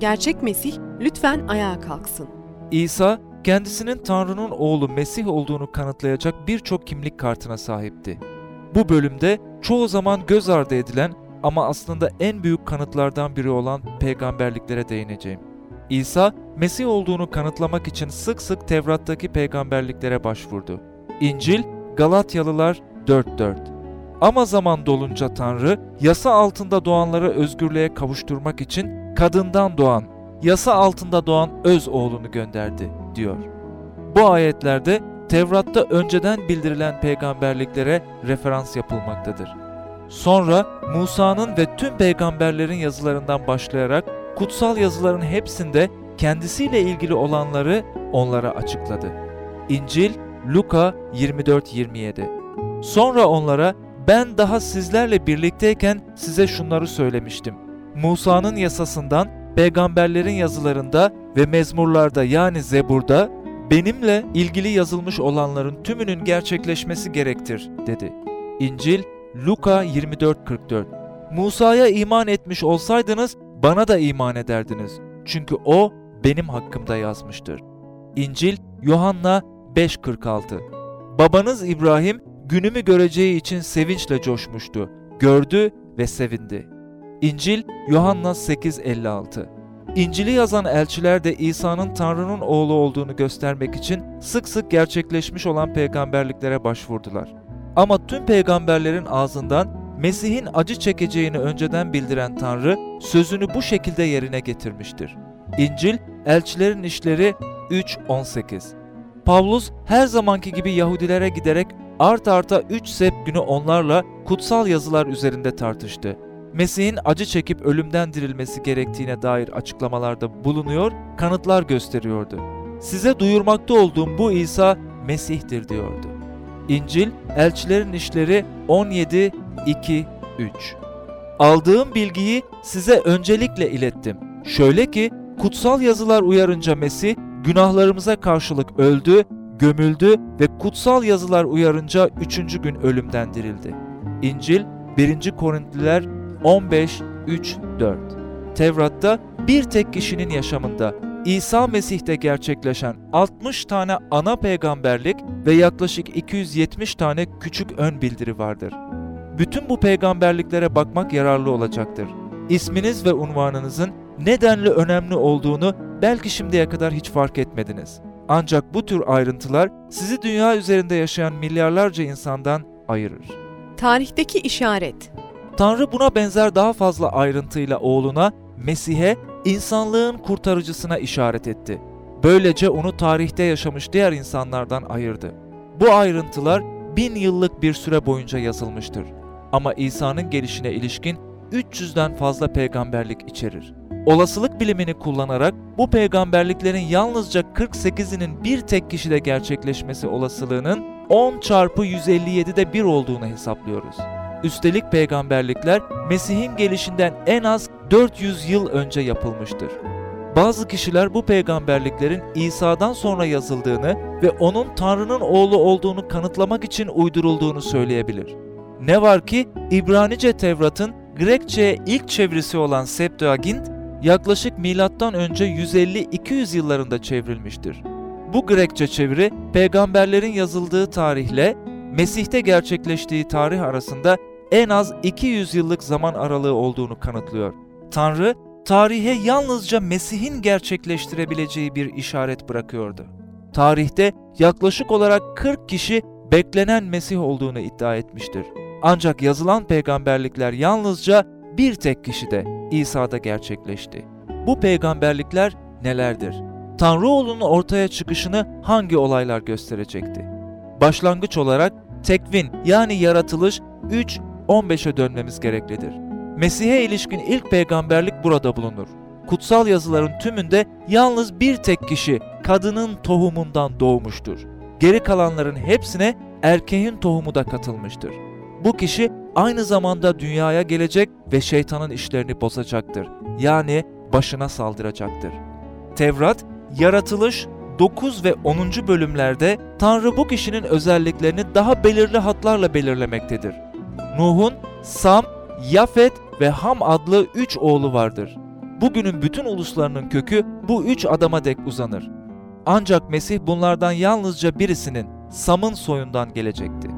gerçek Mesih lütfen ayağa kalksın. İsa, kendisinin Tanrı'nın oğlu Mesih olduğunu kanıtlayacak birçok kimlik kartına sahipti. Bu bölümde çoğu zaman göz ardı edilen ama aslında en büyük kanıtlardan biri olan peygamberliklere değineceğim. İsa, Mesih olduğunu kanıtlamak için sık sık Tevrat'taki peygamberliklere başvurdu. İncil, Galatyalılar 4.4 Ama zaman dolunca Tanrı, yasa altında doğanları özgürlüğe kavuşturmak için kadından doğan, yasa altında doğan öz oğlunu gönderdi, diyor. Bu ayetlerde Tevrat'ta önceden bildirilen peygamberliklere referans yapılmaktadır. Sonra Musa'nın ve tüm peygamberlerin yazılarından başlayarak kutsal yazıların hepsinde kendisiyle ilgili olanları onlara açıkladı. İncil Luka 24-27 Sonra onlara ben daha sizlerle birlikteyken size şunları söylemiştim. Musa'nın yasasından, peygamberlerin yazılarında ve mezmurlarda yani Zebur'da benimle ilgili yazılmış olanların tümünün gerçekleşmesi gerektir dedi. İncil Luka 24:44 Musa'ya iman etmiş olsaydınız bana da iman ederdiniz. Çünkü o benim hakkımda yazmıştır. İncil Yohanna 5:46 Babanız İbrahim günümü göreceği için sevinçle coşmuştu. Gördü ve sevindi. İncil Yohanna 8:56 İncil'i yazan elçiler de İsa'nın Tanrı'nın oğlu olduğunu göstermek için sık sık gerçekleşmiş olan peygamberliklere başvurdular. Ama tüm peygamberlerin ağzından Mesih'in acı çekeceğini önceden bildiren Tanrı sözünü bu şekilde yerine getirmiştir. İncil, Elçilerin İşleri 3.18 Pavlus her zamanki gibi Yahudilere giderek art arta 3 sep günü onlarla kutsal yazılar üzerinde tartıştı. Mesih'in acı çekip ölümden dirilmesi gerektiğine dair açıklamalarda bulunuyor, kanıtlar gösteriyordu. Size duyurmakta olduğum bu İsa Mesih'tir diyordu. İncil, Elçilerin İşleri 17, 2, 3 Aldığım bilgiyi size öncelikle ilettim. Şöyle ki, kutsal yazılar uyarınca Mesih, günahlarımıza karşılık öldü, gömüldü ve kutsal yazılar uyarınca üçüncü gün ölümden dirildi. İncil 1. Korintliler 15, 3, 4 Tevrat'ta bir tek kişinin yaşamında İsa Mesih'te gerçekleşen 60 tane ana peygamberlik ve yaklaşık 270 tane küçük ön bildiri vardır. Bütün bu peygamberliklere bakmak yararlı olacaktır. İsminiz ve unvanınızın nedenli önemli olduğunu belki şimdiye kadar hiç fark etmediniz. Ancak bu tür ayrıntılar sizi dünya üzerinde yaşayan milyarlarca insandan ayırır. Tarihteki işaret Tanrı buna benzer daha fazla ayrıntıyla oğluna, Mesih'e, insanlığın kurtarıcısına işaret etti. Böylece onu tarihte yaşamış diğer insanlardan ayırdı. Bu ayrıntılar bin yıllık bir süre boyunca yazılmıştır. Ama İsa'nın gelişine ilişkin 300'den fazla peygamberlik içerir. Olasılık bilimini kullanarak bu peygamberliklerin yalnızca 48'inin bir tek kişide gerçekleşmesi olasılığının 10 çarpı 157'de 1 olduğunu hesaplıyoruz. Üstelik peygamberlikler Mesih'in gelişinden en az 400 yıl önce yapılmıştır. Bazı kişiler bu peygamberliklerin İsa'dan sonra yazıldığını ve onun Tanrı'nın oğlu olduğunu kanıtlamak için uydurulduğunu söyleyebilir. Ne var ki İbranice Tevrat'ın Grekçe'ye ilk çevirisi olan Septuagint yaklaşık milattan önce 150-200 yıllarında çevrilmiştir. Bu Grekçe çeviri peygamberlerin yazıldığı tarihle Mesih'te gerçekleştiği tarih arasında en az 200 yıllık zaman aralığı olduğunu kanıtlıyor. Tanrı, tarihe yalnızca Mesih'in gerçekleştirebileceği bir işaret bırakıyordu. Tarihte yaklaşık olarak 40 kişi beklenen Mesih olduğunu iddia etmiştir. Ancak yazılan peygamberlikler yalnızca bir tek kişide İsa'da gerçekleşti. Bu peygamberlikler nelerdir? Tanrı oğlunun ortaya çıkışını hangi olaylar gösterecekti? Başlangıç olarak tekvin yani yaratılış 3-15'e dönmemiz gereklidir. Mesih'e ilişkin ilk peygamberlik burada bulunur. Kutsal yazıların tümünde yalnız bir tek kişi kadının tohumundan doğmuştur. Geri kalanların hepsine erkeğin tohumu da katılmıştır. Bu kişi aynı zamanda dünyaya gelecek ve şeytanın işlerini bozacaktır. Yani başına saldıracaktır. Tevrat, yaratılış 9 ve 10. bölümlerde Tanrı bu kişinin özelliklerini daha belirli hatlarla belirlemektedir. Nuh'un Sam, Yafet ve Ham adlı üç oğlu vardır. bugünün bütün uluslarının kökü bu üç adama dek uzanır. Ancak Mesih bunlardan yalnızca birisinin, Sam'ın soyundan gelecekti.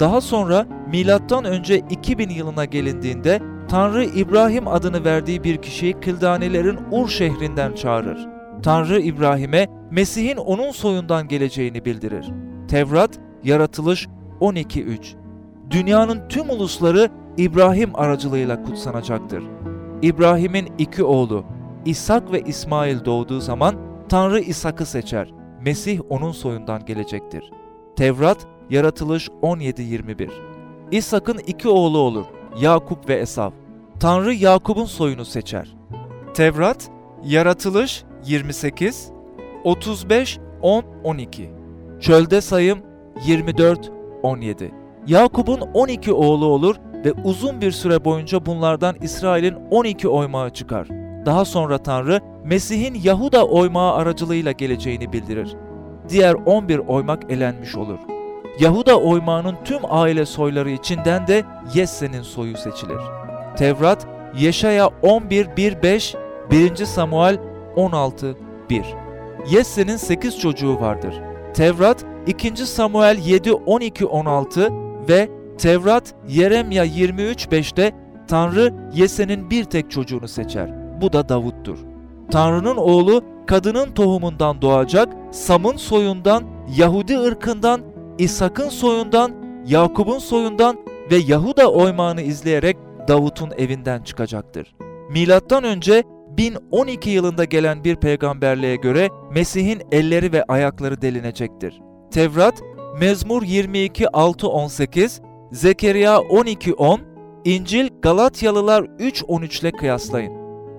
Daha sonra milattan önce 2000 yılına gelindiğinde Tanrı İbrahim adını verdiği bir kişiyi Kıldanelerin Ur şehrinden çağırır. Tanrı İbrahim'e Mesih'in onun soyundan geleceğini bildirir. Tevrat, Yaratılış 12.3 Dünyanın tüm ulusları İbrahim aracılığıyla kutsanacaktır. İbrahim'in iki oğlu İshak ve İsmail doğduğu zaman Tanrı İshak'ı seçer. Mesih onun soyundan gelecektir. Tevrat, Yaratılış 17.21 İshak'ın iki oğlu olur, Yakup ve Esav. Tanrı Yakup'un soyunu seçer. Tevrat, Yaratılış 28, 35, 10, 12. Çölde sayım 24, 17. Yakup'un 12 oğlu olur ve uzun bir süre boyunca bunlardan İsrail'in 12 oymağı çıkar. Daha sonra Tanrı, Mesih'in Yahuda oymağı aracılığıyla geleceğini bildirir. Diğer 11 oymak elenmiş olur. Yahuda oymağının tüm aile soyları içinden de Yesse'nin soyu seçilir. Tevrat, Yeşaya 11.1.5, 1. Samuel 16.1 Yesse'nin 8 çocuğu vardır. Tevrat, 2. Samuel 7.12.16 ve Tevrat, Yeremya 23.5'te Tanrı Yese'nin bir tek çocuğunu seçer. Bu da Davut'tur. Tanrı'nın oğlu kadının tohumundan doğacak, Sam'ın soyundan, Yahudi ırkından, İshak'ın soyundan, Yakup'un soyundan ve Yahuda oymağını izleyerek Davut'un evinden çıkacaktır. Milattan önce 1012 yılında gelen bir peygamberliğe göre Mesih'in elleri ve ayakları delinecektir. Tevrat, Mezmur 22 6 18, Zekeriya 12 10, İncil Galatyalılar 3 13 ile kıyaslayın.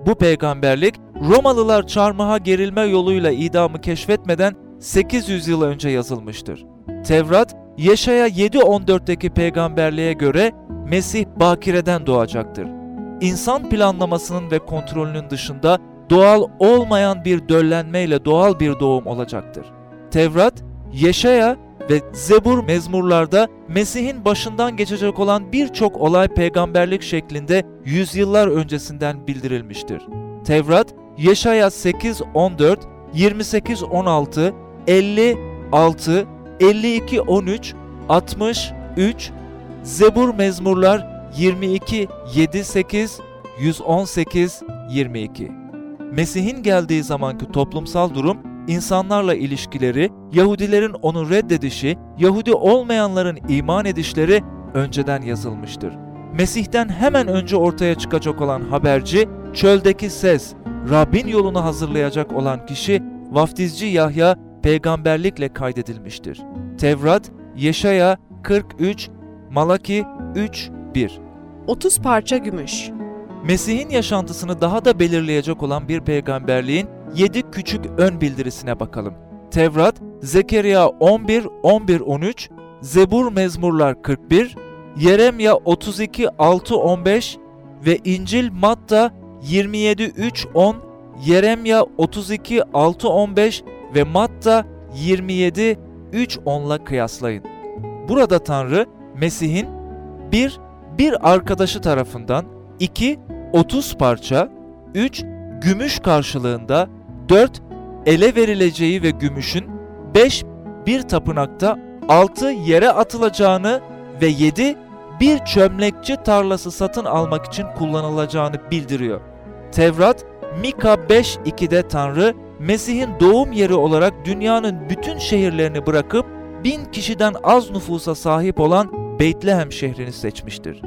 Bu peygamberlik Romalılar çarmıha gerilme yoluyla idamı keşfetmeden 800 yıl önce yazılmıştır. Tevrat, Yeşaya 7.14'teki peygamberliğe göre Mesih bakireden doğacaktır. İnsan planlamasının ve kontrolünün dışında doğal olmayan bir döllenmeyle doğal bir doğum olacaktır. Tevrat, Yeşaya ve Zebur mezmurlarda Mesih'in başından geçecek olan birçok olay peygamberlik şeklinde yüzyıllar öncesinden bildirilmiştir. Tevrat, Yeşaya 8.14, 28.16, 56, 52.13, 63, Zebur mezmurlar 22, 7, 8, 118, 22. Mesih'in geldiği zamanki toplumsal durum, insanlarla ilişkileri, Yahudilerin onu reddedişi, Yahudi olmayanların iman edişleri önceden yazılmıştır. Mesih'ten hemen önce ortaya çıkacak olan haberci, çöldeki ses, Rabbin yolunu hazırlayacak olan kişi, vaftizci Yahya peygamberlikle kaydedilmiştir. Tevrat, Yeşaya 43, Malaki 3, 1 30 parça gümüş. Mesih'in yaşantısını daha da belirleyecek olan bir peygamberliğin 7 küçük ön bildirisine bakalım. Tevrat, Zekeriya 11, 11, 13, Zebur Mezmurlar 41, Yeremya 32, 6, 15 ve İncil Matta 27, 3, 10, Yeremya 32, 6, 15 ve Matta 27, 3, 10'la kıyaslayın. Burada Tanrı, Mesih'in bir, bir arkadaşı tarafından, 2. 30 parça, 3. Gümüş karşılığında, 4. Ele verileceği ve gümüşün, 5. Bir tapınakta, 6. Yere atılacağını ve 7. Bir çömlekçi tarlası satın almak için kullanılacağını bildiriyor. Tevrat, Mika 5.2'de Tanrı, Mesih'in doğum yeri olarak dünyanın bütün şehirlerini bırakıp bin kişiden az nüfusa sahip olan Beytlehem şehrini seçmiştir.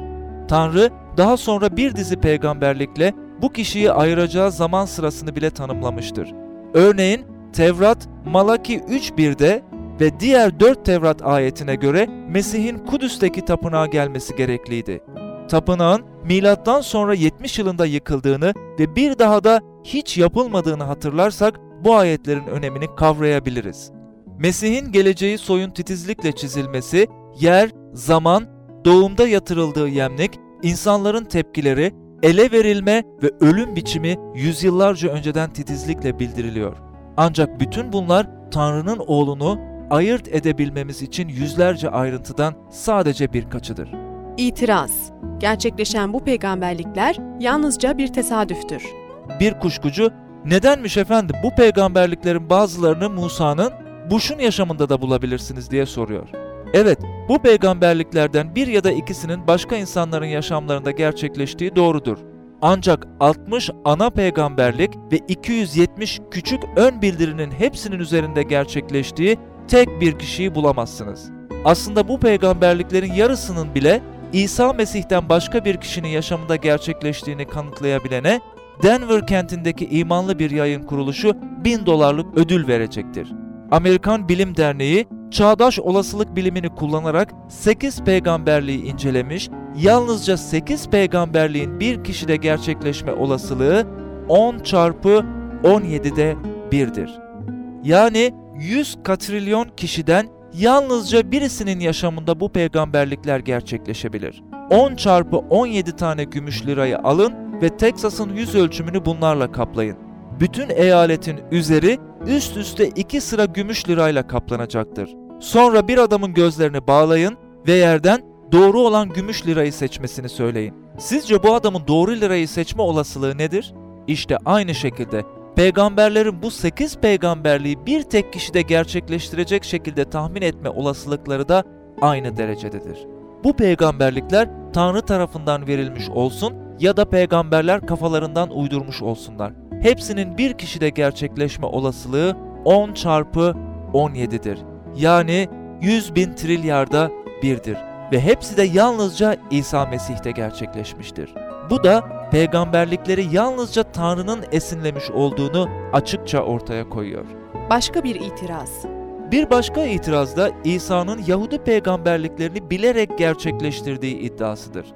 Tanrı daha sonra bir dizi peygamberlikle bu kişiyi ayıracağı zaman sırasını bile tanımlamıştır. Örneğin Tevrat Malaki 3.1'de ve diğer 4 Tevrat ayetine göre Mesih'in Kudüs'teki tapınağa gelmesi gerekliydi. Tapınağın milattan sonra 70 yılında yıkıldığını ve bir daha da hiç yapılmadığını hatırlarsak bu ayetlerin önemini kavrayabiliriz. Mesih'in geleceği soyun titizlikle çizilmesi, yer, zaman, doğumda yatırıldığı yemlik, insanların tepkileri, ele verilme ve ölüm biçimi yüzyıllarca önceden titizlikle bildiriliyor. Ancak bütün bunlar Tanrı'nın oğlunu ayırt edebilmemiz için yüzlerce ayrıntıdan sadece birkaçıdır. İtiraz. Gerçekleşen bu peygamberlikler yalnızca bir tesadüftür. Bir kuşkucu, nedenmiş efendim bu peygamberliklerin bazılarını Musa'nın Bush'un yaşamında da bulabilirsiniz diye soruyor. Evet, bu peygamberliklerden bir ya da ikisinin başka insanların yaşamlarında gerçekleştiği doğrudur. Ancak 60 ana peygamberlik ve 270 küçük ön bildirinin hepsinin üzerinde gerçekleştiği tek bir kişiyi bulamazsınız. Aslında bu peygamberliklerin yarısının bile İsa Mesih'ten başka bir kişinin yaşamında gerçekleştiğini kanıtlayabilene Denver kentindeki imanlı bir yayın kuruluşu 1000 dolarlık ödül verecektir. Amerikan Bilim Derneği çağdaş olasılık bilimini kullanarak 8 peygamberliği incelemiş, yalnızca 8 peygamberliğin bir kişide gerçekleşme olasılığı 10 çarpı 17'de 1'dir. Yani 100 katrilyon kişiden yalnızca birisinin yaşamında bu peygamberlikler gerçekleşebilir. 10 çarpı 17 tane gümüş lirayı alın ve Teksas'ın yüz ölçümünü bunlarla kaplayın. Bütün eyaletin üzeri üst üste iki sıra gümüş lirayla kaplanacaktır. Sonra bir adamın gözlerini bağlayın ve yerden doğru olan gümüş lirayı seçmesini söyleyin. Sizce bu adamın doğru lirayı seçme olasılığı nedir? İşte aynı şekilde peygamberlerin bu 8 peygamberliği bir tek kişide gerçekleştirecek şekilde tahmin etme olasılıkları da aynı derecededir. Bu peygamberlikler Tanrı tarafından verilmiş olsun ya da peygamberler kafalarından uydurmuş olsunlar. Hepsinin bir kişide gerçekleşme olasılığı 10 çarpı 17'dir. Yani 100 bin trilyarda birdir ve hepsi de yalnızca İsa Mesih'te gerçekleşmiştir. Bu da peygamberlikleri yalnızca Tanrı'nın esinlemiş olduğunu açıkça ortaya koyuyor. Başka bir itiraz. Bir başka itiraz da İsa'nın Yahudi peygamberliklerini bilerek gerçekleştirdiği iddiasıdır.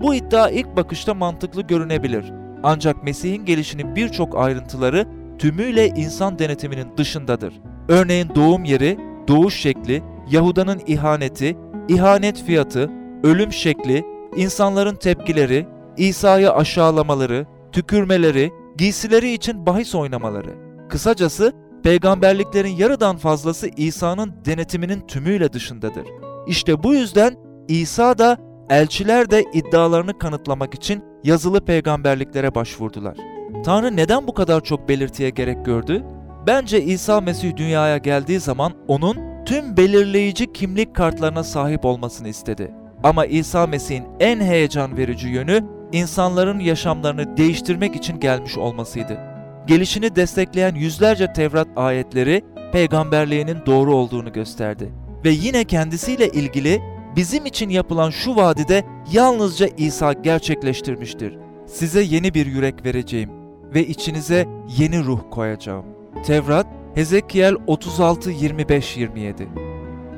Bu iddia ilk bakışta mantıklı görünebilir. Ancak Mesih'in gelişinin birçok ayrıntıları tümüyle insan denetiminin dışındadır. Örneğin doğum yeri, doğuş şekli, Yahuda'nın ihaneti, ihanet fiyatı, ölüm şekli, insanların tepkileri, İsa'yı aşağılamaları, tükürmeleri, giysileri için bahis oynamaları. Kısacası peygamberliklerin yarıdan fazlası İsa'nın denetiminin tümüyle dışındadır. İşte bu yüzden İsa da elçiler de iddialarını kanıtlamak için yazılı peygamberliklere başvurdular. Tanrı neden bu kadar çok belirtiye gerek gördü? Bence İsa Mesih dünyaya geldiği zaman onun tüm belirleyici kimlik kartlarına sahip olmasını istedi. Ama İsa Mesih'in en heyecan verici yönü insanların yaşamlarını değiştirmek için gelmiş olmasıydı. Gelişini destekleyen yüzlerce Tevrat ayetleri peygamberliğinin doğru olduğunu gösterdi. Ve yine kendisiyle ilgili bizim için yapılan şu vadide yalnızca İsa gerçekleştirmiştir. Size yeni bir yürek vereceğim ve içinize yeni ruh koyacağım. Tevrat, Hezekiel 36 25 27.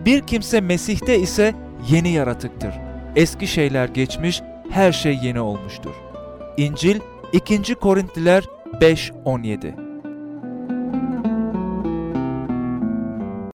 Bir kimse Mesih'te ise yeni yaratıktır. Eski şeyler geçmiş, her şey yeni olmuştur. İncil 2. Korintliler 5 17.